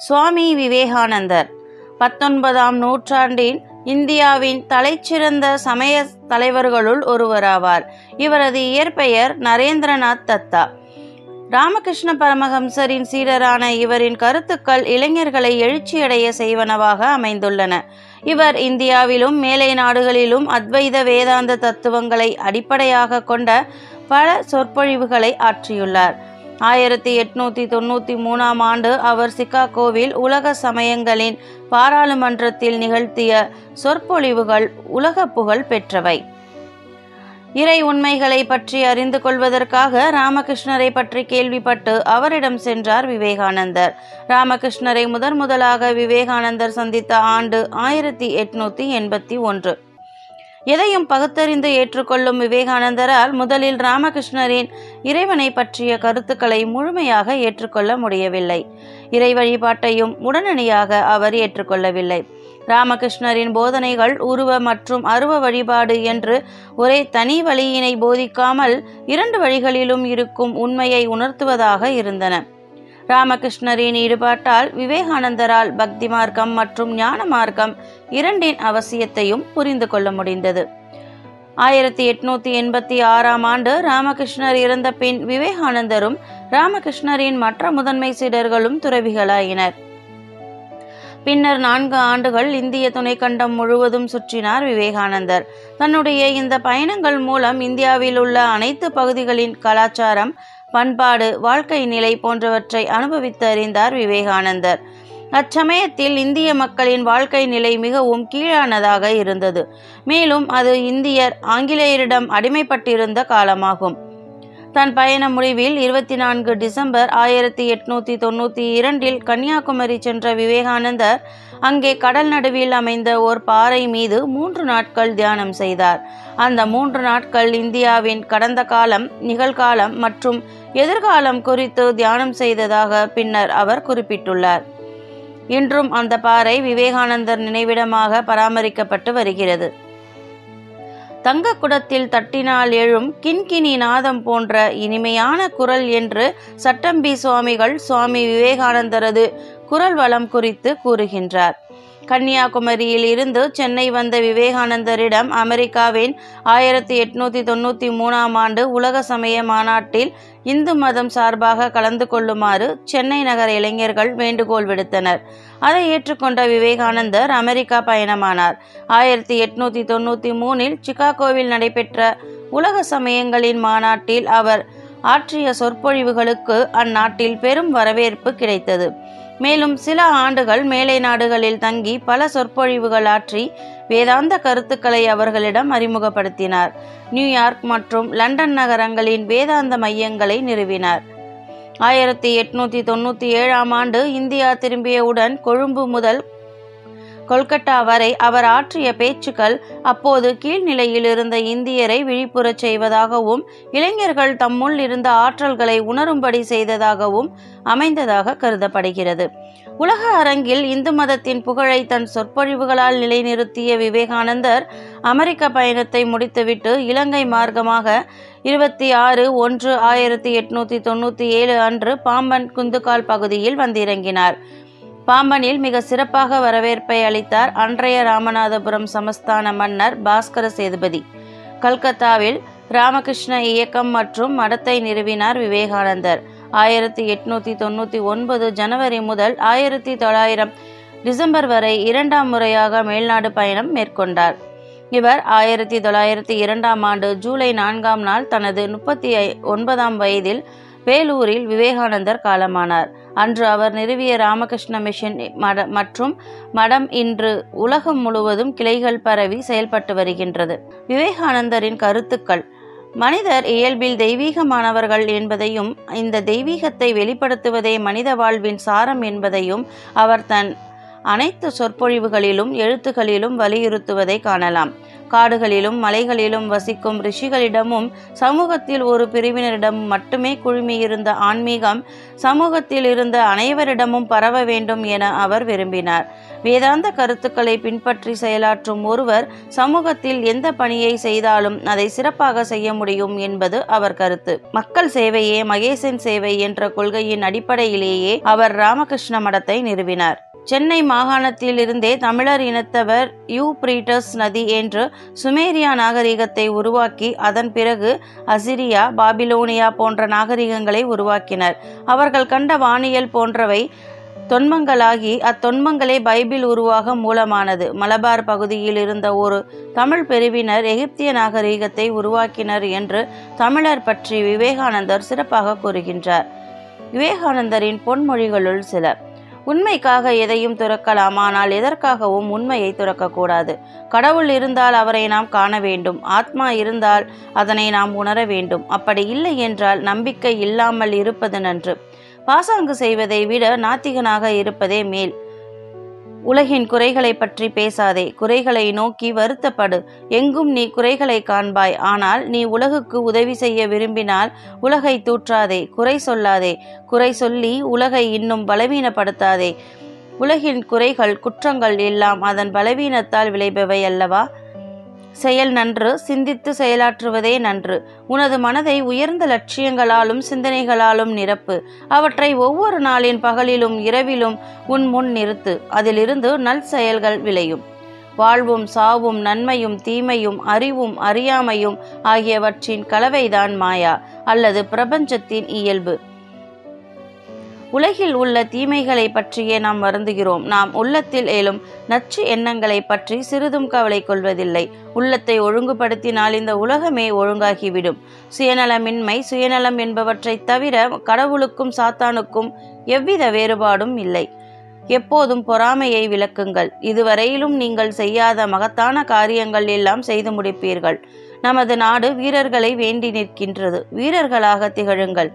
சுவாமி விவேகானந்தர். பத்தொன்பதாம் நூற்றாண்டின் இந்தியாவின் தலைச்சிறந்த சமய தலைவர்களுள் ஒருவராவார். இவரது இயற்பெயர் நரேந்திரநாத் தத்தா. ராமகிருஷ்ண பரமஹம்சரின் சீடரான இவரின் கருத்துக்கள் இளைஞர்களை எழுச்சியடைய செய்வனவாக அமைந்துள்ளன. இவர் இந்தியாவிலும் மேலை நாடுகளிலும் அத்வைத வேதாந்த தத்துவங்களை அடிப்படையாக கொண்ட பல சொற்பொழிவுகளை ஆற்றியுள்ளார். ஆயிரத்தி எட்நூத்தி தொண்ணூத்தி மூணாம் ஆண்டு அவர் சிகாகோவில் உலக சமயங்களின் பாராளுமன்றத்தில் நிகழ்த்திய சொற்பொழிவுகள் உலக புகழ் பெற்றவை. இறை உண்மைகளை பற்றி அறிந்து கொள்வதற்காக ராமகிருஷ்ணரை பற்றி கேள்விப்பட்டு அவரிடம் சென்றார் விவேகானந்தர். ராமகிருஷ்ணரை முதன் முதலாக விவேகானந்தர் சந்தித்த ஆண்டு ஆயிரத்தி எட்நூத்தி எண்பத்தி ஒன்று. எதையும் பகுத்தறிந்து ஏற்றுக்கொள்ளும் விவேகானந்தரால் முதலில் ராமகிருஷ்ணரின் இறைவனை பற்றிய கருத்துக்களை முழுமையாக ஏற்றுக்கொள்ள முடியவில்லை. இறை வழிபாட்டையும் உடனடியாக அவர் ஏற்றுக்கொள்ளவில்லை. ராமகிருஷ்ணரின் போதனைகள் உருவ மற்றும் அருவ வழிபாடு என்று ஒரே தனி வழியினை போதிக்காமல் இரண்டு வழிகளிலும் இருக்கும் உண்மையை உணர்த்துவதாக இருந்தன. ராமகிருஷ்ணரின் ஈடுபாட்டால் விவேகானந்தரால் பக்தி மார்க்கம் மற்றும் ஞான மார்க்கம் இரண்டின் அவசியத்தையும் புரிந்து கொள்ள முடிந்தது. ஆயிரத்தி எட்நூத்தி எண்பத்தி ஆறாம் ஆண்டு ராமகிருஷ்ணர் இறந்த பின் விவேகானந்தரும் ராமகிருஷ்ணரின் மற்ற முதன்மை சீடர்களும் துறவிகளாயினர். பின்னர் நான்கு ஆண்டுகள் இந்திய துணைக்கண்டம் முழுவதும் சுற்றினார் விவேகானந்தர். தன்னுடைய இந்த பயணங்கள் மூலம் இந்தியாவில் உள்ள அனைத்து பகுதிகளின் கலாச்சாரம் பண்பாடு வாழ்க்கை நிலை போன்றவற்றை அனுபவித்து அறிந்தார் விவேகானந்தர். அச்சமயத்தில் இந்திய மக்களின் வாழ்க்கை நிலை மிகவும் கீழானதாக இருந்தது. மேலும் அது இந்தியர் ஆங்கிலேயரிடம் அடிமைப்பட்டிருந்த காலமாகும். தன் பயண முடிவில் இருபத்தி நான்கு டிசம்பர் ஆயிரத்தி எட்நூத்தி தொண்ணூற்றி இரண்டில் கன்னியாகுமரி சென்ற விவேகானந்தர் அங்கே கடல் நடுவில் அமைந்த ஓர் பாறை மீது மூன்று நாட்கள் தியானம் செய்தார். அந்த மூன்று நாட்கள் இந்தியாவின் கடந்த காலம் நிகழ்காலம் மற்றும் எதிர்காலம் குறித்து தியானம் செய்ததாக பின்னர் அவர் குறிப்பிட்டுள்ளார். இன்றும் அந்த பாறை விவேகானந்தர் நினைவிடமாக பராமரிக்கப்பட்டு வருகிறது. தங்கக்குடத்தில் தட்டினால் எழும் கின்கினி நாதம் போன்ற இனிமையான குரல் என்று சட்டம்பி சுவாமிகள் சுவாமி விவேகானந்தரது குரல் வளம் குறித்து கூறுகின்றார். கன்னியாகுமரியில் இருந்து சென்னை வந்த விவேகானந்தரிடம் அமெரிக்காவின் ஆயிரத்தி எட்நூத்தி தொண்ணூத்தி மூணாம் ஆண்டு உலக சமய மாநாட்டில் இந்து மதம் சார்பாக கலந்து கொள்ளுமாறு சென்னை நகர இளைஞர்கள் வேண்டுகோள் விடுத்தனர். அதை ஏற்றுக்கொண்ட விவேகானந்தர் அமெரிக்கா பயணமானார். ஆயிரத்தி எட்நூத்தி தொண்ணூத்தி மூணில் சிகாகோவில் நடைபெற்ற உலக சமயங்களின் மாநாட்டில் அவர் ஆற்றிய சொற்பொழிவுகளுக்கு அந்நாட்டில் பெரும் வரவேற்பு கிடைத்தது. மேலும் சில ஆண்டுகள் மேலை நாடுகளில் தங்கி பல சொற்பொழிவுகள் ஆற்றி வேதாந்த கருத்துக்களை அவர்களிடம் அறிமுகப்படுத்தினார். நியூயார்க் மற்றும் லண்டன் நகரங்களின் வேதாந்த மையங்களை நிறுவினார். ஆயிரத்தி எட்நூத்தி தொண்ணூத்தி ஏழாம் ஆண்டு இந்தியா திரும்பியவுடன் கொழும்பு முதல் கொல்கட்டா வரை அவர் ஆற்றிய பேச்சுக்கள் அப்போது கீழ்நிலையில் இருந்த இந்தியரை விழிப்புறச் செய்வதாகவும் இளைஞர்கள் தம்முள் இருந்த ஆற்றல்களை உணரும்படி செய்ததாகவும் அமைந்ததாக கருதப்படுகிறது. உலக அரங்கில் இந்து மதத்தின் புகழை தன் சொற்பொழிவுகளால் நிலைநிறுத்திய விவேகானந்தர் அமெரிக்க பயணத்தை முடித்துவிட்டு இலங்கை மார்க்கமாக இருபத்தி ஆறு ஒன்று ஆயிரத்தி எட்நூத்தி தொண்ணூத்தி ஏழு அன்று பாம்பன் குந்துகால் பகுதியில் வந்திறங்கினார். பாம்பனில் மிக சிறப்பாக வரவேற்பை அளித்தார் அன்றைய ராமநாதபுரம் சமஸ்தான மன்னர் பாஸ்கர சேதுபதி. கல்கத்தாவில் ராமகிருஷ்ண இயக்கம் மற்றும் மடத்தை நிறுவினார் விவேகானந்தர். ஆயிரத்தி எட்நூத்தி தொண்ணூத்தி ஒன்பது ஜனவரி முதல் ஆயிரத்தி தொள்ளாயிரம் டிசம்பர் வரை இரண்டாம் முறையாக மேல்நாடு பயணம் மேற்கொண்டார். இவர் ஆயிரத்தி தொள்ளாயிரத்தி இரண்டாம் ஆண்டு ஜூலை நான்காம் நாள் தனது முப்பத்தி ஒன்பதாம் வயதில் வேலூரில் விவேகானந்தர் காலமானார். அன்று அவர் நிறுவிய ராமகிருஷ்ண மிஷன் மட மற்றும் மடம் இன்று உலகம் முழுவதும் கிளைகள் பரவி செயல்பட்டு வருகின்றது. விவேகானந்தரின் கருத்துக்கள். மனிதர் இயல்பில் தெய்வீகமானவர்கள் என்பதையும் இந்த தெய்வீகத்தை வெளிப்படுத்துவதே மனித வாழ்வின் சாரம் என்பதையும் அவர் தன் அனைத்து சொற்பொழிவுகளிலும் எழுத்துக்களிலும் வலியுறுத்துவதை காணலாம். காடுகளிலும் மலைகளிலும் வசிக்கும் ரிஷிகளிடமும் சமூகத்தில் ஒரு பிரிவினரிடம் மட்டுமே குழுமியிருந்த ஆன்மீகம் சமூகத்தில் இருந்த அனைவரிடமும் பரவ வேண்டும் என அவர் விரும்பினார். வேதாந்த கருத்துக்களை பின்பற்றி செயலாற்றும் ஒருவர் சமூகத்தில் எந்த பணியை செய்தாலும் அதை சிறப்பாக செய்ய முடியும் என்பது அவர் கருத்து. மக்கள் சேவையே மகேசன் சேவை என்ற கொள்கையின் அடிப்படையிலேயே அவர் ராமகிருஷ்ண மடத்தை நிறுவினார். சென்னை மாகாணத்தில் இருந்தே தமிழர் இனத்தவர் யூ. பிரீட்டஸ் நதி என்று சுமேரியா நாகரிகத்தை உருவாக்கி அதன் பிறகு அசிரியா பாபிலோனியா போன்ற நாகரிகங்களை உருவாக்கினர். அவர்கள் கண்ட வானியல் போன்றவை தொன்மங்களாகி அத்தொன்மங்களே பைபிள் உருவாக மூலமானது. மலபார் பகுதியில் இருந்த ஒரு தமிழ் பிரிவினர் எகிப்திய நாகரிகத்தை உருவாக்கினர் என்று தமிழர் பற்றி விவேகானந்தர் சிறப்பாக கூறுகின்றார். விவேகானந்தரின் பொன்மொழிகளுள் சில. உண்மைக்காக எதையும் துறக்கலாம் ஆனால் எதற்காகவும் உண்மையை துறக்கக்கூடாது. கடவுள் இருந்தால் அவரை நாம் காண வேண்டும். ஆத்மா இருந்தால் அதனை நாம் உணர வேண்டும். அப்படி இல்லை என்றால் நம்பிக்கை இல்லாமல் இருப்பது நன்று. பாசாங்கு செய்வதை விட நாத்திகனாக இருப்பதே மேல். உலகின் குறைகளை பற்றி பேசாதே. குறைகளை நோக்கி வருத்தப்படு. எங்கும் நீ குறைகளை காண்பாய். ஆனால் நீ உலகுக்கு உதவி செய்ய விரும்பினால் உலகை தூற்றாதே. குறை சொல்லாதே. குறை சொல்லி உலகை இன்னும் பலவீனப்படுத்தாதே. உலகின் குறைகள் குற்றங்கள் எல்லாம் அதன் பலவீனத்தால் விளைபவை அல்லவா? செயல் நன்று சிந்தித்து செயலாற்றுவதே நன்று. உனது மனதை உயர்ந்த லட்சியங்களாலும் சிந்தனைகளாலும் நிரப்பு. அவற்றை ஒவ்வொரு நாளின் பகலிலும் இரவிலும் உன் முன் நிறுத்து. அதிலிருந்து நல் செயல்கள் விளையும். வாழ்வும் சாவும் நன்மையும் தீமையும் அறிவும் அறியாமையும் ஆகியவற்றின் கலவைதான் மாயா அல்லது பிரபஞ்சத்தின் இயல்பு. உலகில் உள்ள தீமைகளை பற்றியே நாம் வருந்துகிறோம். நாம் உள்ளத்தில் ஏலும் நச்சு எண்ணங்களை பற்றி சிறிதும் கவலை கொள்வதில்லை. உள்ளத்தை ஒழுங்குபடுத்தினால் இந்த உலகமே ஒழுங்காகிவிடும். சுயநலமின்மை சுயநலம் என்பவற்றை தவிர கடவுளுக்கும் சாத்தானுக்கும் எவ்வித வேறுபாடும் இல்லை. எப்போதும் பொறாமையை விளக்குங்கள். இதுவரையிலும் நீங்கள் செய்யாத மகத்தான காரியங்கள் எல்லாம் செய்து முடிப்பீர்கள். நமது நாடு வீரர்களை வேண்டி நிற்கின்றது. வீரர்களாக திகழுங்கள்.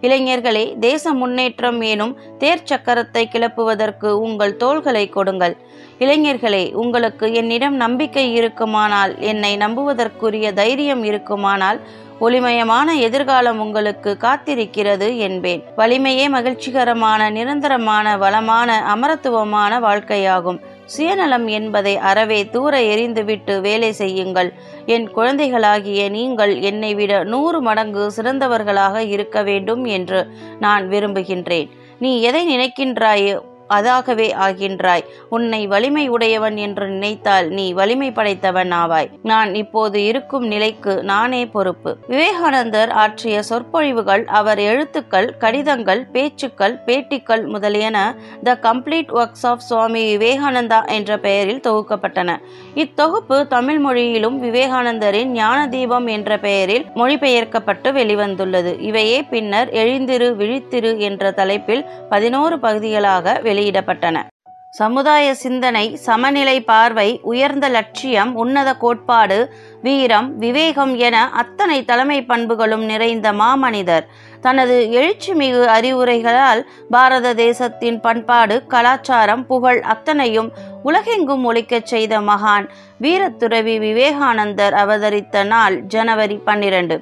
இளைஞர்களே தேச முன்னேற்றம் எனும் தேர் சக்கரத்தை கிளப்புவதற்கு உங்கள் தோள்களை கொடுங்கள். இளைஞர்களே உங்களுக்கு என்னிடம் நம்பிக்கை இருக்குமானால் என்னை நம்புவதற்குரிய தைரியம் இருக்குமானால் ஒளிமயமான எதிர்காலம் உங்களுக்கு காத்திருக்கிறது என்பேன். வலிமையே மகிழ்ச்சிகரமான நிரந்தரமான வளமான அமரத்துவமான வாழ்க்கையாகும். சுயநலம் என்பதை அறவே தூர எரிந்துவிட்டு வேலை செய்யுங்கள். என் குழந்தைகளாகிய நீங்கள் என்னை விட நூறு மடங்கு சிறந்தவர்களாக இருக்க வேண்டும் என்று நான் விரும்புகின்றேன். நீ எதை நினைக்கின்றாயோ? அதாகவே ஆகின்றாய். உன்னை வலிமை உடையவன் என்று நினைத்தால் நீ வலிமை படைத்தவன் ஆவாய். நான் இப்போது இருக்கும் நிலைக்கு நானே பொறுப்பு. விவேகானந்தர் ஆற்றிய சொற்பொழிவுகள் அவர் எழுத்துக்கள் கடிதங்கள் பேச்சுக்கள் பேட்டிக்கள் முதலியன the complete works of Swami Vivekananda என்ற பெயரில் தொகுக்கப்பட்டன. இத்தொகுப்பு தமிழ் மொழியிலும் விவேகானந்தரின் ஞான தீபம் என்ற பெயரில் மொழிபெயர்க்கப்பட்டு வெளிவந்துள்ளது. இவையே பின்னர் எழுந்திரு விழித்திரு என்ற தலைப்பில் பதினோரு பகுதிகளாக வெளியிடப்பட்டன. சமுதாய சிந்தனை சமநிலை பார்வை உயர்ந்த லட்சியம் உன்னத கோட்பாடு வீரம் விவேகம் என அத்தனை தலைமை பண்புகளும் நிறைந்த மாமனிதர். தனது எழுச்சிமிகு அறிவுரைகளால் பாரத தேசத்தின் பண்பாடு கலாச்சாரம் புகழ் அத்தனையும் உலகெங்கும் ஒழிக்கச் செய்த மகான் வீரத்துறவி விவேகானந்தர் அவதரித்த நாள் ஜனவரி பன்னிரண்டு.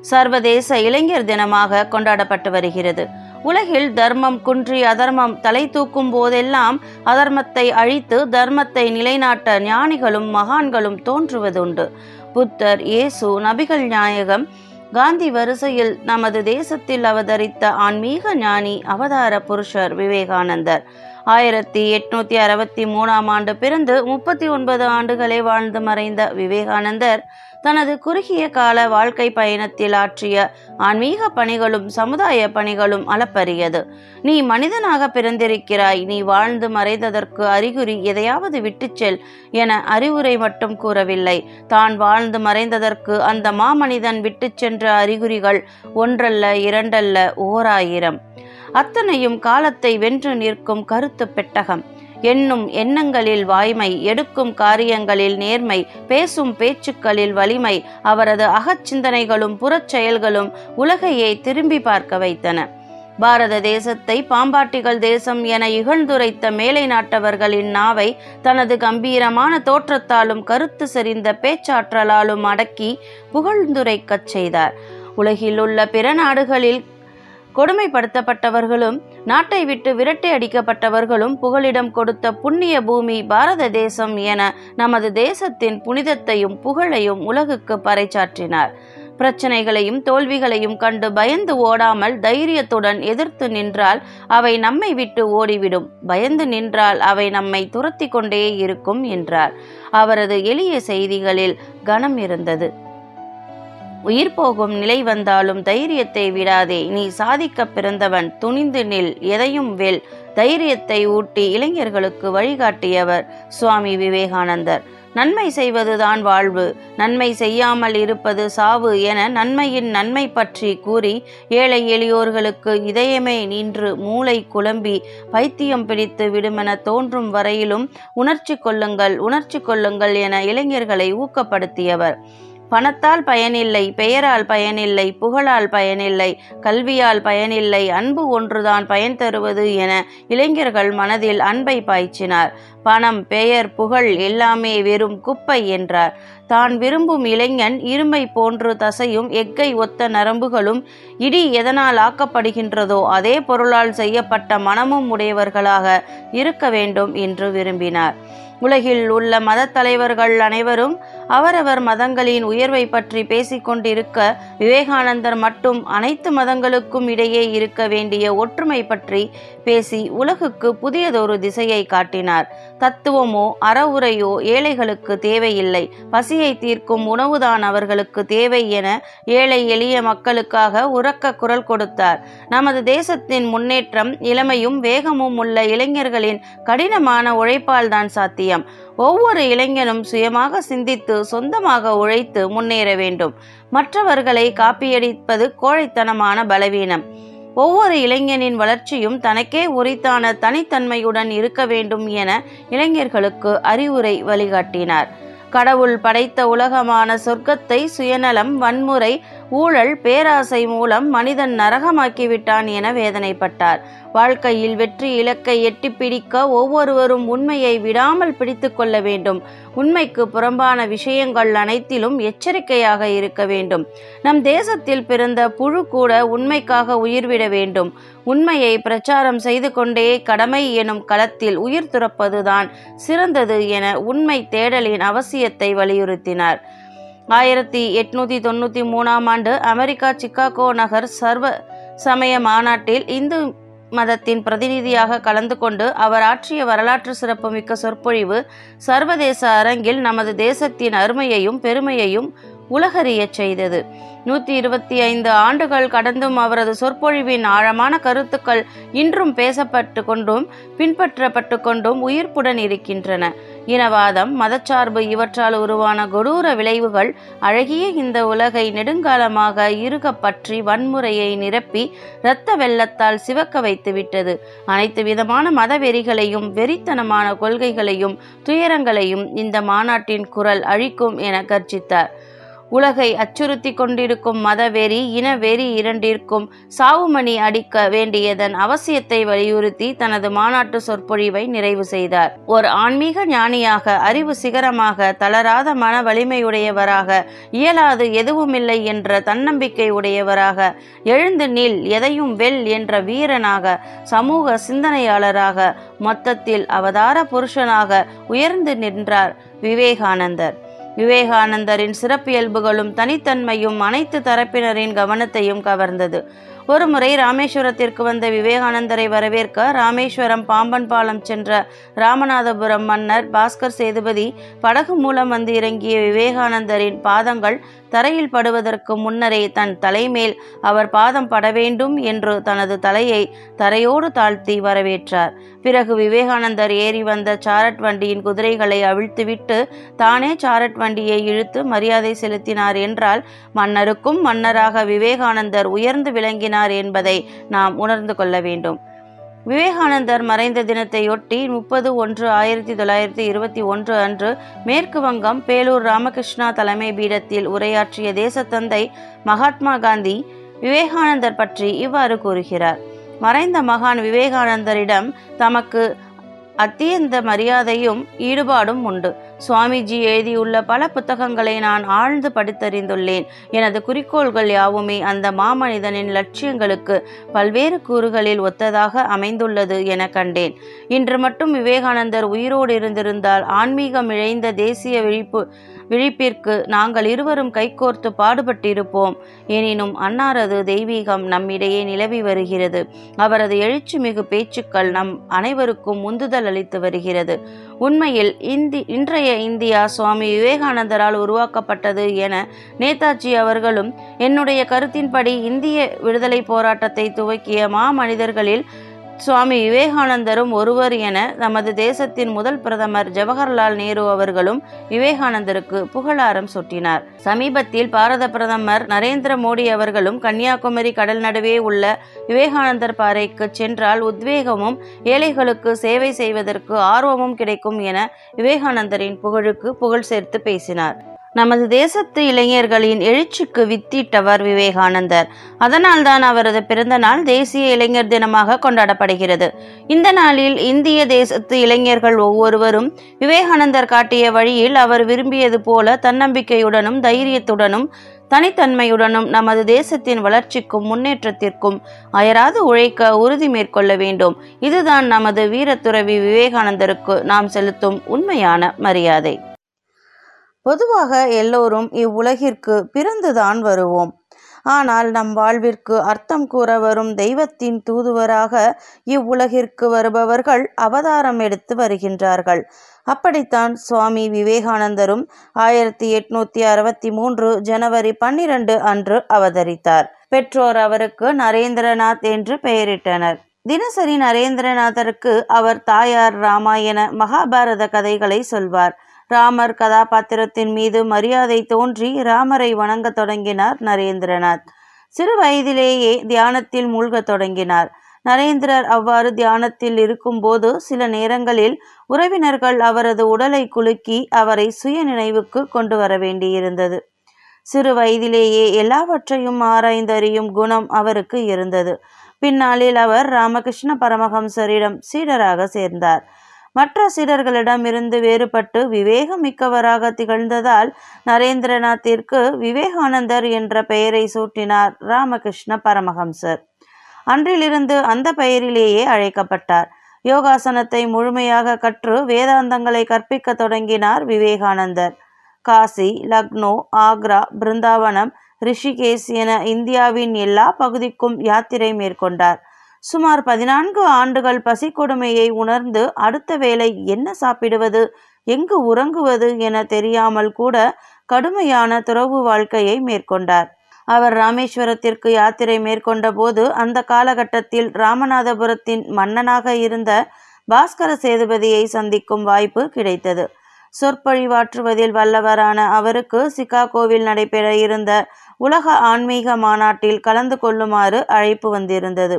சர்வதேச இளைஞர் தினமாக கொண்டாடப்பட்டு வருகிறது. உலகில் தர்மம் குன்றி அதர்மம் தலை தூக்கும் போதெல்லாம் அதர்மத்தை அழித்து தர்மத்தை நிலைநாட்ட ஞானிகளும் மகான்களும் தோன்றுவதுண்டு. புத்தர் இயேசு நபிகள் நாயகம் காந்தி வரிசையில் நமது தேசத்தில் அவதரித்த ஆன்மீக ஞானி அவதார புருஷர் விவேகானந்தர். ஆயிரத்தி எட்நூத்தி அறுபத்தி மூணாம் ஆண்டு பிறந்து முப்பத்தி ஒன்பது ஆண்டுகளை வாழ்ந்து மறைந்த விவேகானந்தர் தனது குறுகிய கால வாழ்க்கை பயணத்தில் ஆற்றிய ஆன்மீக பணிகளும் சமுதாய பணிகளும் அளப்பரியது. நீ மனிதனாக பிறந்திருக்கிறாய். நீ வாழ்ந்து மறைந்ததற்கு அறிகுறி எதையாவது விட்டுச் செல் என அறிவுரை மட்டும் கூறவில்லை. தான் வாழ்ந்து மறைந்ததற்கு அந்த மாமனிதன் விட்டுச் சென்ற அறிகுறிகள் ஒன்றல்ல இரண்டல்ல ஓராயிரம். அத்தனையும் காலத்தை வென்று நிற்கும் கருத்து பெட்டகம். எண்ணும் எண்ணங்களில் வாய்மை எடுக்கும் காரியங்களில் நேர்மை பேசும் பேச்சுக்களில் வலிமை அவரது அகச்சிந்தனைகளும் புறச் செயல்களும் உலகையே திரும்பி பார்க்க வைத்தன. பாரத தேசத்தை பாம்பாட்டிகள் தேசம் என இகழ்ந்துரைத்த மேலை நாட்டவர்களின் நாவை தனது கம்பீரமான தோற்றத்தாலும் கருத்து செறிந்த பேச்சாற்றலாலும் அடக்கி புகழ்ந்துரைக்கச் செய்தார். உலகில் உள்ள பிற நாடுகளில் கொடுமைப்படுத்தப்பட்டவர்களும் நாட்டை விட்டு விரட்டி அடிக்கப்பட்டவர்களும் புகலிடம் கொடுத்த புண்ணிய பூமி பாரத தேசம் என நமது தேசத்தின் புனிதத்தையும் புகழையும் உலகுக்கு பறைச்சாற்றினார் பிரச்சனைகளையும் தோல்விகளையும் கண்டு பயந்து ஓடாமல் தைரியத்துடன் எதிர்த்து நின்றால் அவை நம்மை விட்டு ஓடிவிடும். பயந்து நின்றால் அவை நம்மை துரத்தி கொண்டே இருக்கும் என்றார். அவரது எளிய செய்திகளில் கனம் இருந்தது உயிர் போகும் நிலை வந்தாலும் தைரியத்தை விடாதே. நீ சாதிக்க பிறந்தவன் துணிந்து நில் எதையும் வெல். தைரியத்தை ஊட்டி இளைஞர்களுக்கு வழிகாட்டியவர் சுவாமி விவேகானந்தர். நன்மை செய்வதுதான் வாழ்வு. நன்மை செய்யாமல் இருப்பது சாவு என நன்மையின் நன்மை பற்றி கூறி ஏழை எளியோர்களுக்கு இதயமே நின்று மூளை குழம்பி பைத்தியம் பிடித்து விடுமென தோன்றும் வரையிலும் உணர்ச்சி கொள்ளுங்கள் உணர்ச்சி கொள்ளுங்கள் என இளைஞர்களை ஊக்கப்படுத்தியவர். பணத்தால் பயனில்லை பெயரால் பயனில்லை புகழால் பயனில்லை கல்வியால் பயனில்லை அன்பு ஒன்றுதான் பயன் தருவது என இளைஞர்கள் மனதில் அன்பை பாய்ச்சினார். பணம் பெயர் புகழ் எல்லாமே வெறும் குப்பை என்றார். தான் விரும்பும் இளைஞன் இருமை போன்று தசையும் எக்கை ஒத்த நரம்புகளும் இடி எதனால் ஆக்கப்படுகின்றதோ அதே பொருளால் செய்யப்பட்ட மனமும் உடையவர்களாக இருக்க வேண்டும் என்று விரும்பினார். உலகில் உள்ள மத தலைவர்கள் அனைவரும் அவரவர் மதங்களின் உயர்வை பற்றி பேசிக்கொண்டிருக்க விவேகானந்தர் மட்டும் அனைத்து மதங்களுக்கும் இடையே இருக்க வேண்டிய ஒற்றுமை பற்றி பேசி உலகுக்கு புதியதொரு திசையை காட்டினார். தத்துவமோ அறவுரையோ ஏழைகளுக்கு தேவையில்லை. பசியை தீர்க்கும் உணவுதான் அவர்களுக்கு தேவை என ஏழை எளிய மக்களுக்காக உறக்க குரல் கொடுத்தார். நமது தேசத்தின் முன்னேற்றம் இளமையும் வேகமும் உள்ள இளைஞர்களின் கடினமான உழைப்பால் தான் சாத்தியம். ஒவ்வொரு இளைஞனும் சுயமாக சிந்தித்து சொந்தமாக உழைத்து முன்னேற வேண்டும். மற்றவர்களை காப்பியடிப்பது கோழைத்தனமான பலவீனம். ஒவ்வொரு இளைஞனின் வளர்ச்சியும் தனக்கே உரித்தான தனித்தன்மையுடன் இருக்க வேண்டும் என இளைஞர்களுக்கு அறிவுரை வழிகாட்டினார். கடவுள் படைத்த உலகமான சொர்க்கத்தை சுயநலம் வன்முறை ஊழல் பேராசை மூலம் மனிதன் நரகமாக்கிவிட்டான் என வேதனைப்பட்டார். வாழ்க்கையில் வெற்றி இலக்கை எட்டி பிடிக்க ஒவ்வொருவரும் உண்மையை விடாமல் பிடித்து கொள்ள வேண்டும். உண்மைக்கு புறம்பான விஷயங்கள் அனைத்திலும் எச்சரிக்கையாக இருக்க வேண்டும். நம் தேசத்தில் பிறந்த புழு கூட உண்மைக்காக உயிர்விட வேண்டும். உண்மையை பிரச்சாரம் செய்து கொண்டே கடமை எனும் களத்தில் உயிர் துறப்பதுதான் சிறந்தது என உண்மை தேடலின் அவசியத்தை வலியுறுத்தினார். ஆயிரத்தி எட்நூத்தி தொண்ணூற்றி மூணாம் ஆண்டு அமெரிக்கா சிக்காகோ நகர் சர்வ சமய மாநாட்டில் இந்து மதத்தின் பிரதிநிதியாக கலந்து கொண்டு அவர் ஆற்றிய வரலாற்று சிறப்புமிக்க சொற்பொழிவு சர்வதேச அரங்கில் நமது தேசத்தின் அருமையையும் பெருமையையும் உலகறியச் செய்தது. நூற்றி இருபத்தி ஐந்து ஆண்டுகள் கடந்தும் அவரது சொற்பொழிவின் ஆழமான கருத்துக்கள் இன்றும் பேசப்பட்டு கொண்டும் பின்பற்றப்பட்டு கொண்டும் உயிர்ப்புடன் இருக்கின்றன. இனவாதம் மதச்சார்பு இவற்றால் உருவான கொடூர விளைவுகள் அழகிய இந்த உலகை நெடுங்காலமாக இருக பற்றி வன்முறையை நிரப்பி இரத்த வெள்ளத்தால் சிவக்க வைத்து விட்டது அனைத்து விதமான மதவெறிகளையும் வெறித்தனமான கொள்கைகளையும் துயரங்களையும் இந்த மாநாட்டின் குரல் அழிக்கும் என கர்ஜித்தார் உலகை அச்சுறுத்தி கொண்டிருக்கும் மதவெறி இனவெறி இரண்டிற்கும் சாவுமணி அடிக்க வேண்டியதன் அவசியத்தை வலியுறுத்தி தனது மாநாட்டு சொற்பொழிவை நிறைவு செய்தார். ஒரு ஆன்மீக ஞானியாக அறிவு சிகரமாக தளராத மன வலிமையுடையவராக இயலாது எதுவுமில்லை என்ற தன்னம்பிக்கை உடையவராக எழுந்து நில் எதையும் வெல் என்ற வீரனாக சமூக சிந்தனையாளராக மொத்தத்தில் அவதார புருஷனாக உயர்ந்து நின்றார் விவேகானந்தர். விவேகானந்தரின் சிறப்பியல்புகளும் தனித்தன்மையும் அனைத்து தரப்பினரின் கவனத்தையும் கவர்ந்தது. ஒருமுறை ராமேஸ்வரத்திற்கு வந்த விவேகானந்தரை வரவேற்க ராமேஸ்வரம் பாம்பன் பாலம் சென்ற ராமநாதபுரம் மன்னர் பாஸ்கர் சேதுபதி படகு மூலம் வந்து இறங்கிய விவேகானந்தரின் பாதங்கள் தரையில் படுவதற்கு முன்னரே தன் தலைமேல் அவர் பாதம் பட வேண்டும் என்று தனது தலையை தரையோடு தாழ்த்தி வரவேற்றார். பிறகு விவேகானந்தர் ஏறி வந்த சாரட் வண்டியின் குதிரைகளை அவிழ்த்துவிட்டு தானே சாரட் வண்டியை இழுத்து மரியாதை செலுத்தினார் என்றால் மன்னருக்கும் மன்னராக விவேகானந்தர் உயர்ந்து விளங்கினார் என்பதை நாம் உணர்ந்து கொள்ள வேண்டும். விவேகானந்தர் மறைந்த தினத்தையொட்டி முப்பது ஒன்று ஆயிரத்தி தொள்ளாயிரத்தி இருபத்தி ஒன்று அன்று மேற்கு வங்கம் பேலூர் ராமகிருஷ்ணா தலைமை பீடத்தில் உரையாற்றிய தேசத்தந்தை மகாத்மா காந்தி விவேகானந்தர் பற்றி இவ்வாறு கூறுகிறார். மறைந்த மகான் விவேகானந்தரிடம் தமக்கு அத்தியந்த மரியாதையும் ஈடுபாடும் உண்டு. சுவாமிஜி எழுதியுள்ள பல புத்தகங்களை நான் ஆழ்ந்து படித்தறிந்துள்ளேன். எனது குறிக்கோள்கள் யாவுமே அந்த மாமனிதனின் லட்சியங்களுக்கு பல்வேறு கூறுகளில் ஒத்ததாக அமைந்துள்ளது என கண்டேன். இன்று மட்டும் விவேகானந்தர் உயிரோடு இருந்திருந்தால் ஆன்மீகம் இழைந்த தேசிய விழிப்பு விழிப்பிற்கு நாங்கள் இருவரும் கைகோர்த்து பாடுபட்டிருப்போம். எனினும் அன்னாரது தெய்வீகம் நம்மிடையே நிலவி வருகிறது. அவரது எழுச்சி மிகு பேச்சுக்கள் நம் அனைவருக்கும் உந்துதல் அளித்து வருகிறது. உண்மையில் இந்தி இன்றைய இந்தியா சுவாமி விவேகானந்தரால் உருவாக்கப்பட்டது என நேதாஜி அவர்களும் என்னுடைய கருத்தின்படி இந்திய விடுதலை போராட்டத்தை துவக்கிய மாமனிதர்களில் சுவாமி விவேகானந்தரும் ஒருவர் என நமது தேசத்தின் முதல் பிரதமர் ஜவஹர்லால் நேரு அவர்களும் விவேகானந்தருக்கு புகழாரம் சூட்டினார். சமீபத்தில் பாரத பிரதமர் நரேந்திர மோடி அவர்களும் கன்னியாகுமரி கடல் நடுவே உள்ள விவேகானந்தர் பாறைக்கு சென்றால் உத்வேகமும் ஏழைகளுக்கு சேவை செய்வதற்கு ஆர்வமும் கிடைக்கும் என விவேகானந்தரின் புகழுக்கு புகழ் சேர்த்து பேசினார். நமது தேசத்து இளைஞர்களின் எழுச்சிக்கு வித்திட்டவர் விவேகானந்தர். அதனால்தான் அவரது பிறந்தநாள் தேசிய இளைஞர் தினமாக கொண்டாடப்படுகிறது. இந்த நாளில் இந்திய தேசத்து இளைஞர்கள் ஒவ்வொருவரும் விவேகானந்தர் காட்டிய வழியில் அவர் விரும்பியது போல தன்னம்பிக்கையுடனும் தைரியத்துடனும் தனித்தன்மையுடனும் நமது தேசத்தின் வளர்ச்சிக்கும் முன்னேற்றத்திற்கும் அயராது உழைக்க உறுதி மேற்கொள்ள வேண்டும். இதுதான் நமது வீரத்துறவி விவேகானந்தருக்கு நாம் செலுத்தும் உண்மையான மரியாதை. பொதுவாக எல்லோரும் இவ்வுலகிற்கு பிறந்துதான் வருவோம். ஆனால் நம் வாழ்விற்கு அர்த்தம் கூற வரும் தெய்வத்தின் தூதுவராக இவ்வுலகிற்கு வருபவர்கள் அவதாரம் எடுத்து வருகின்றார்கள். அப்படித்தான் சுவாமி விவேகானந்தரும் ஆயிரத்தி எட்நூத்தி அறுபத்தி மூன்று ஜனவரி பன்னிரண்டு அன்று அவதரித்தார். பெற்றோர் அவருக்கு நரேந்திரநாத் என்று பெயரிட்டனர். தினசரி நரேந்திரநாதருக்கு அவர் தாயார் ராமாயண மகாபாரத கதைகளை சொல்வார். ராமர் கதாபாத்திரத்தின் மீது மரியாதை தோன்றி ராமரை வணங்கத் தொடங்கினார் நரேந்திரநாத். சிறு வயதிலேயே தியானத்தில் மூழ்கத் தொடங்கினார். நரேந்திரர் அவ்வாறு தியானத்தில் இருக்கும்போது சில நேரங்களில் உறவினர்கள் அவரது உடலை குலுக்கி அவரை சுய நினைவுக்கு கொண்டு வர வேண்டியிருந்தது. சிறு வயதிலேயே எல்லாவற்றையும் ஆராய்ந்தறியும் குணம் அவருக்கு இருந்தது. பின்னாளில் அவர் ராமகிருஷ்ண பரமஹம்சரிடம் சீடராக சேர்ந்தார். மற்ற சீடர்களிடம் இருந்து வேறுபட்டு விவேகம் மிக்கவராக திகழ்ந்ததால் நரேந்திரநாத்திற்கு விவேகானந்தர் என்ற பெயரை சூட்டினார் ராமகிருஷ்ண பரமஹம்சர். அன்றிலிருந்து அந்த பெயரிலேயே அழைக்கப்பட்டார். யோகாசனத்தை முழுமையாக கற்று வேதாந்தங்களை கற்பிக்க தொடங்கினார் விவேகானந்தர். காசி லக்னோ ஆக்ரா பிருந்தாவனம் ரிஷிகேஷ் என இந்தியாவின் எல்லா பகுதிக்கும் யாத்திரை மேற்கொண்டார். சுமார் பதினான்கு ஆண்டுகள் பசி கொடுமையை உணர்ந்து அடுத்த வேளை என்ன சாப்பிடுவது எங்கு உறங்குவது என தெரியாமல் கூட கடுமையான துறவு வாழ்க்கையை மேற்கொண்டார். அவர் ராமேஸ்வரத்திற்கு யாத்திரை மேற்கொண்ட போது அந்த காலகட்டத்தில் ராமநாதபுரத்தின் மன்னனாக இருந்த பாஸ்கர சேதுபதியை சந்திக்கும் வாய்ப்பு கிடைத்தது. சொற்பொழிவாற்றுவதில் வல்லவரான அவருக்கு சிகாகோவில் நடைபெற இருந்த உலக ஆன்மீக மாநாட்டில் கலந்து கொள்ளுமாறு அழைப்பு வந்திருந்தது.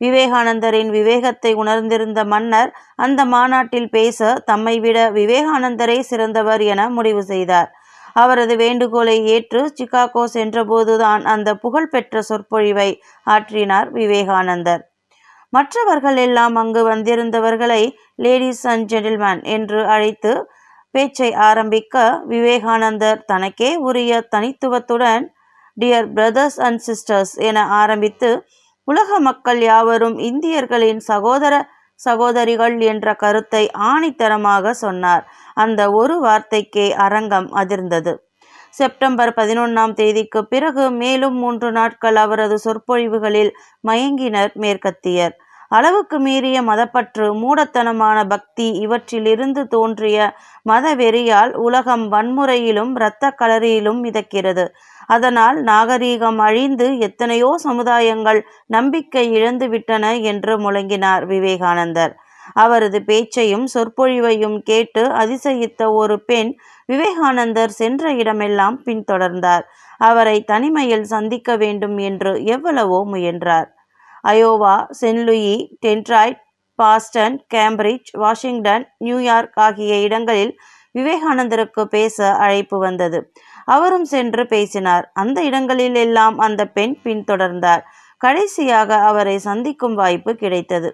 விவேகானந்தரின் விவேகத்தை உணர்ந்திருந்த மன்னர் அந்த மாநாட்டில் பேச தம்மை விட விவேகானந்தரே சிறந்தவர் என முடிவு செய்தார். அவரது வேண்டுகோளை ஏற்று சிகாகோ சென்றபோதுதான் அந்த புகழ்பெற்ற சொற்பொழிவை ஆற்றினார் விவேகானந்தர். மற்றவர்கள் எல்லாம் அங்கு வந்திருந்தவர்களை லேடிஸ் அண்ட் ஜென்டில்மேன் என்று அழைத்து பேச்சை ஆரம்பிக்க விவேகானந்தர் தனக்கே உரிய தனித்துவத்துடன் டியர் பிரதர்ஸ் அண்ட் சிஸ்டர்ஸ் என ஆரம்பித்து உலக மக்கள் யாவரும் இந்தியர்களின் சகோதர சகோதரிகள் என்ற கருத்தை ஆணித்தரமாக சொன்னார். அந்த ஒரு வார்த்தைக்கே அரங்கம் அதிர்ந்தது. செப்டம்பர் பதினொன்றாம் தேதிக்கு பிறகு மேலும் மூன்று நாட்கள் அவரது சொற்பொழிவுகளில் மயங்கினர் மேற்கத்தியர். அளவுக்கு மீறிய மதப்பற்று மூடத்தனமான பக்தி இவற்றிலிருந்து தோன்றிய மதவெறியால் உலகம் வன்முறையிலும் இரத்த களரியிலும் மிதக்கிறது. அதனால் நாகரீகம் அழிந்து எத்தனையோ சமுதாயங்கள் நம்பிக்கை இழந்துவிட்டன என்று முழங்கினார் விவேகானந்தர். அவரது பேச்சையும் சொற்பொழிவையும் கேட்டு அதிசயித்த ஒரு பெண் விவேகானந்தர் சென்ற இடமெல்லாம் பின்தொடர்ந்தார். அவரை தனிமையில் சந்திக்க வேண்டும் என்று எவ்வளவோ முயன்றார். Iowa Saint Louis Detroit Boston Cambridge Washington New York ஆகிய இடங்களில் விவேகானந்தருக்கு பேச அழைப்பு வந்தது. அவரும் சென்று பேசினார். அந்த இடங்களில் எல்லாம் அந்த பெண் பின்தொடர்ந்தார். கடைசியாக அவரை சந்திக்கும் வாய்ப்பு கிடைத்தது.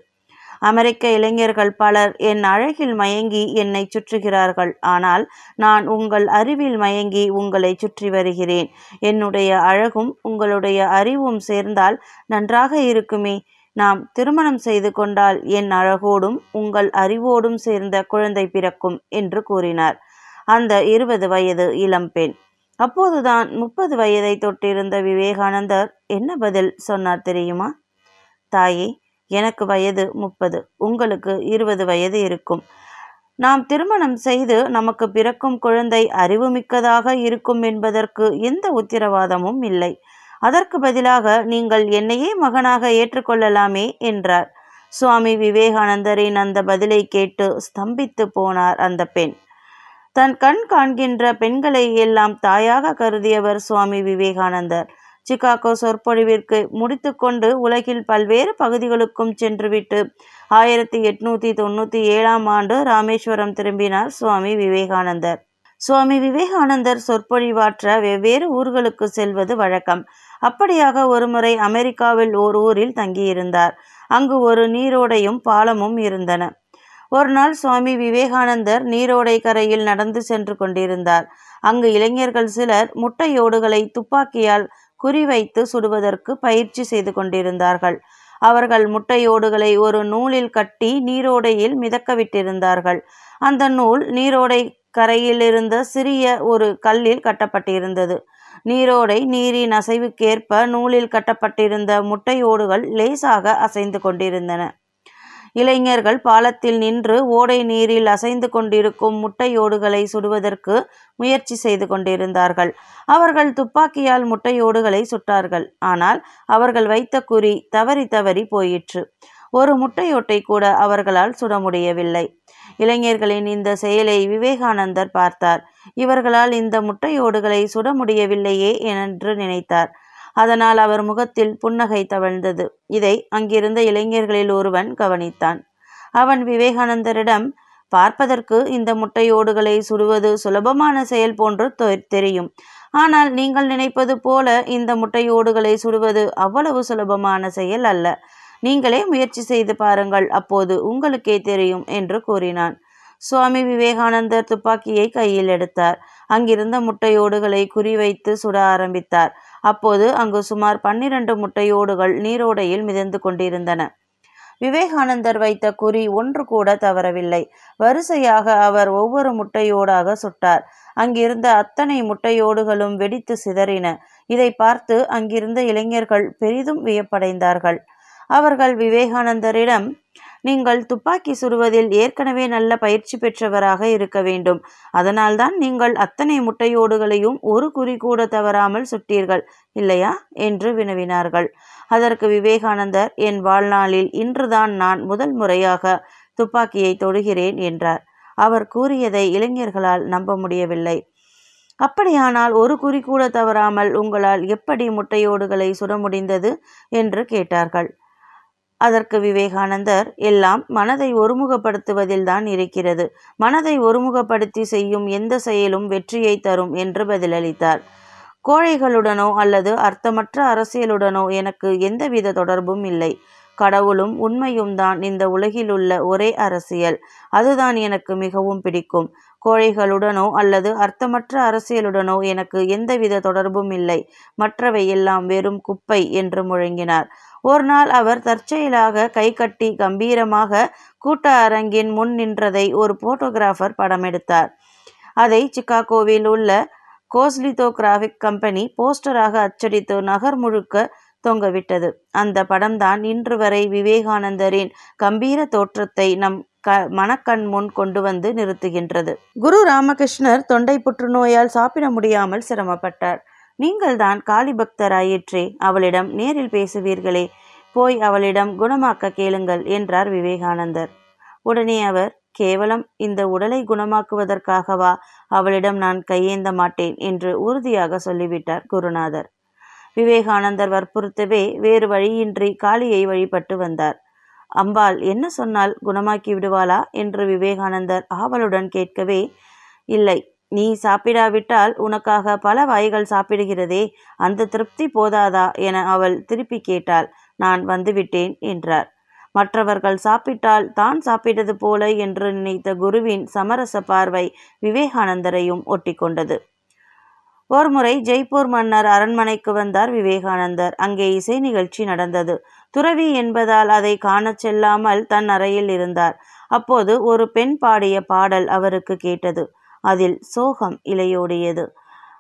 அமெரிக்க இளைஞர்கள் பலர் என் அழகில் மயங்கி என்னை சுற்றுகிறார்கள். ஆனால் நான் உங்கள் அறிவில் மயங்கி உங்களை சுற்றி வருகிறேன். என்னுடைய அழகும் உங்களுடைய அறிவும் சேர்ந்தால் நன்றாக இருக்குமே. நாம் திருமணம் செய்து கொண்டால் என் அழகோடும் உங்கள் அறிவோடும் சேர்ந்த குழந்தை பிறக்கும் என்று கூறினார். அந்த இருபது வயது இளம்பெண் அப்போதுதான் முப்பது வயதை தொட்டிருந்த விவேகானந்தர் என்ன பதில் சொன்னார் தெரியுமா? தாயே எனக்கு வயது முப்பது உங்களுக்கு இருபது வயது இருக்கும். நாம் திருமணம் செய்து நமக்கு பிறக்கும் குழந்தை அறிவுமிக்கதாக இருக்கும் என்பதற்கு எந்த உத்தரவாதமும் இல்லை. அதற்கு பதிலாக நீங்கள் என்னையே மகனாக ஏற்றுக்கொள்ளலாமே என்றார். சுவாமி விவேகானந்தரின் அந்த பதிலை கேட்டு ஸ்தம்பித்து போனார் அந்த பெண். தன் கண் காண்கின்ற பெண்களை எல்லாம் தாயாக கருதியவர் சுவாமி விவேகானந்தர். சிகாகோ சொற்பொழிவிற்கு முடித்துக்கொண்டு உலகில் பல்வேறு பகுதிகளுக்கும் சென்றுவிட்டு ஆயிரத்தி எட்நூத்தி தொண்ணூத்தி ஏழாம் ஆண்டு ராமேஸ்வரம் திரும்பினார் சுவாமி விவேகானந்தர். சுவாமி விவேகானந்தர் சொற்பொழிவாற்ற வெவ்வேறு ஊர்களுக்கு செல்வது வழக்கம். அப்படியாக ஒருமுறை அமெரிக்காவில் ஓர் ஊரில் தங்கியிருந்தார். அங்கு ஒரு நீரோடையும் பாலமும் இருந்தன. ஒரு நாள் சுவாமி விவேகானந்தர் நீரோடை கரையில் நடந்து சென்று கொண்டிருந்தார். அங்கு இளைஞர்கள் சிலர் முட்டையோடுகளை துப்பாக்கியால் குறிவைத்து சுடுவதற்கு பயிற்சி செய்து கொண்டிருந்தார்கள். அவர்கள் முட்டையோடுகளை ஒரு நூலில் கட்டி நீரோடையில் மிதக்க விட்டிருந்தார்கள் அந்த நூல் நீரோடை கரையில் இருந்த சிறிய ஒரு கல்லில் கட்டப்பட்டிருந்தது. நீரோடை நீரின் அசைவுக்கேற்ப நூலில் கட்டப்பட்டிருந்த முட்டையோடுகள் லேசாக அசைந்து கொண்டிருந்தன. இளைஞர்கள் பாலத்தில் நின்று ஓடை நீரில் அசைந்து கொண்டிருக்கும் முட்டையோடுகளை சுடுவதற்கு முயற்சி செய்து கொண்டிருந்தார்கள். அவர்கள் துப்பாக்கியால் முட்டையோடுகளை சுட்டார்கள். ஆனால் அவர்கள் வைத்த குறி தவறி தவறி போயிற்று. ஒரு முட்டையோட்டை கூட அவர்களால் சுட முடியவில்லை இளைஞர்களின் இந்த செயலை விவேகானந்தர் பார்த்தார். இவர்களால் இந்த முட்டையோடுகளை சுட முடியவில்லையே என்று நினைத்தார். அதனால் அவர் முகத்தில் புன்னகை தவழ்ந்தது. இதை அங்கிருந்த இளைஞர்களில் ஒருவன் கவனித்தான். அவன் விவேகானந்தரிடம் பார்ப்பதற்கு இந்த முட்டையோடுகளை சுடுவது சுலபமான செயல் போன்று தெரியும். ஆனால் நீங்கள் நினைப்பது போல இந்த முட்டையோடுகளை சுடுவது அவ்வளவு சுலபமான செயல் அல்ல. நீங்களே முயற்சி செய்து பாருங்கள் அப்போது உங்களுக்கே தெரியும் என்று கூறினான். சுவாமி விவேகானந்தர் துப்பாக்கியை கையில் எடுத்தார். அங்கிருந்த முட்டையோடுகளை குறிவைத்து சுட ஆரம்பித்தார். அப்போது அங்கு சுமார் பன்னிரண்டு முட்டையோடுகள் நீரோடையில் மிதந்து கொண்டிருந்தன. விவேகானந்தர் வைத்த குறி ஒன்று கூட தவறவில்லை. வரிசையாக அவர் ஒவ்வொரு முட்டையோடாக சுட்டார். அங்கிருந்த அத்தனை முட்டையோடுகளும் வெடித்து சிதறின. இதை பார்த்து அங்கிருந்த இளைஞர்கள் பெரிதும் வியப்படைந்தார்கள். அவர்கள் விவேகானந்தரிடம் நீங்கள் துப்பாக்கி சுடுவதில் ஏற்கனவே நல்ல பயிற்சி பெற்றவராக இருக்க வேண்டும். அதனால்தான் நீங்கள் அத்தனை முட்டையோடுகளையும் ஒரு குறி கூட தவறாமல் சுட்டீர்கள். இல்லையா என்று வினவினார்கள். அதற்கு விவேகானந்தர் என் வாழ்நாளில் இன்றுதான் நான் முதல் முறையாக துப்பாக்கியை தொடுகிறேன் என்றார். அவர் கூறியதை இளைஞர்களால் நம்ப முடியவில்லை. அப்படியானால் ஒரு குறி கூட தவறாமல் உங்களால் எப்படி முட்டையோடுகளை சுட முடிந்தது? என்று கேட்டார்கள். அதற்கு விவேகானந்தர் எல்லாம் மனதை ஒருமுகப்படுத்துவதில்தான் இருக்கிறது. மனதை ஒருமுகப்படுத்தி செய்யும் எந்த செயலும் வெற்றியை தரும் என்று பதிலளித்தார். கோழைகளுடனோ அல்லது அர்த்தமற்ற அரசியலுடனோ எனக்கு எந்தவித தொடர்பும் இல்லை. கடவுளும் உண்மையும் தான் இந்த உலகிலுள்ள ஒரே அரசியல். அதுதான் எனக்கு மிகவும் பிடிக்கும். கோழைகளுடனோ அல்லது அர்த்தமற்ற அரசியலுடனோ எனக்கு எந்தவித தொடர்பும் இல்லை. மற்றவை எல்லாம் வெறும் குப்பை என்று முழங்கினார். ஒரு நாள் அவர் தற்செயலாக கைகட்டி கம்பீரமாக கூட்ட அரங்கின் முன் நின்றதை ஒரு போட்டோகிராஃபர் படமெடுத்தார் அதை சிக்காகோவில் உள்ள கோஸ்லிதோ கிராஃபிக் கம்பெனி போஸ்டராக அச்சடித்து நகர் முழுக்க தொங்கவிட்டது. அந்த படம்தான் இன்று வரை விவேகானந்தரின் கம்பீர தோற்றத்தை நம் க மனக்கண் முன் கொண்டு வந்து நிறுத்துகின்றது. குரு ராமகிருஷ்ணர் தொண்டை புற்றுநோயால் சாப்பிட முடியாமல் சிரமப்பட்டார். நீங்கள்தான் காளி பக்தராயிற்றே அவளிடம் நேரில் பேசுவீர்களே. போய் அவளிடம் குணமாக்க கேளுங்கள் என்றார் விவேகானந்தர். உடனே அவர் கேவலம் இந்த உடலை குணமாக்குவதற்காகவா அவளிடம் நான் கையேந்த மாட்டேன் என்று உறுதியாக சொல்லிவிட்டார் குருநாதர். விவேகானந்தர் வற்புறுத்தவே வேறு வழியின்றி காளியை வழிபட்டு வந்தார். அம்பாள் என்ன சொன்னால் குணமாக்கி விடுவாளா? என்று விவேகானந்தர் ஆவலுடன் கேட்கவே இல்லை நீ சாப்பிடாவிட்டால் உனக்காக பல வாய்கள் சாப்பிடுகிறதே அந்த திருப்தி போதாதா? என அவள் திருப்பி கேட்டாள். நான் வந்துவிட்டேன் என்றார். மற்றவர்கள் சாப்பிட்டால் தான் சாப்பிட்டது போல என்று நினைத்த குருவின் சமரச பார்வை விவேகானந்தரையும் ஒட்டிக்கொண்டது. ஒருமுறை ஜெய்ப்பூர் மன்னர் அரண்மனைக்கு வந்தார் விவேகானந்தர். அங்கே இசை நிகழ்ச்சி நடந்தது. துறவி என்பதால் அதை காணச் செல்லாமல் தன் அறையில் இருந்தார். அப்போது ஒரு பெண் பாடிய பாடல் அவருக்கு கேட்டது. அதில் சோகம் இலையோடியது.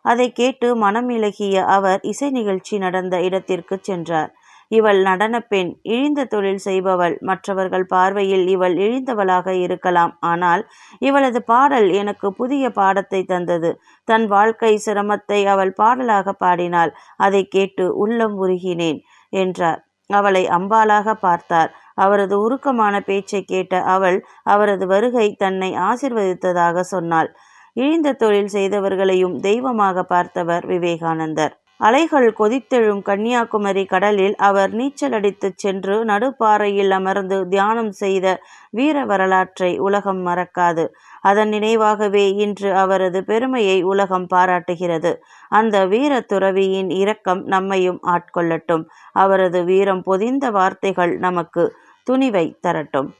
அதை கேட்டு மனம் இலகிய அவர் இசை நிகழ்ச்சி நடந்த இடத்திற்கு சென்றார். இவள் நடனப்பெண் இழிந்த தொழில் செய்பவள் மற்றவர்கள் பார்வையில் இவள் இழிந்தவளாக இருக்கலாம். ஆனால் இவளது பாடல் எனக்கு புதிய பாடத்தை தந்தது. தன் வாழ்க்கை சிரமத்தை அவள் பாடலாக பாடினாள். அதை கேட்டு உள்ளம் உருகினேன் என்றார். அவளை அம்பாலாக பார்த்தார். அவரது உருக்கமான பேச்சை கேட்ட அவள் அவரது வருகை தன்னை ஆசிர்வதித்ததாக சொன்னாள். இழிந்த தொழில் செய்தவர்களையும் தெய்வமாக பார்த்தவர் விவேகானந்தர். அலைகள் கொதித்தெழும் கன்னியாகுமரி கடலில் அவர் நீச்சல் அடித்துச் சென்று நடுப்பாறையில் அமர்ந்து தியானம் செய்த வீர வரலாற்றை உலகம் மறக்காது. அதன் நினைவாகவே இன்று அவரது பெருமையை உலகம் பாராட்டுகிறது. அந்த வீர துறவியின் இரக்கம் நம்மையும் ஆட்கொள்ளட்டும். அவரது வீரம் பொதிந்த வார்த்தைகள் நமக்கு துணிவை தரட்டும்.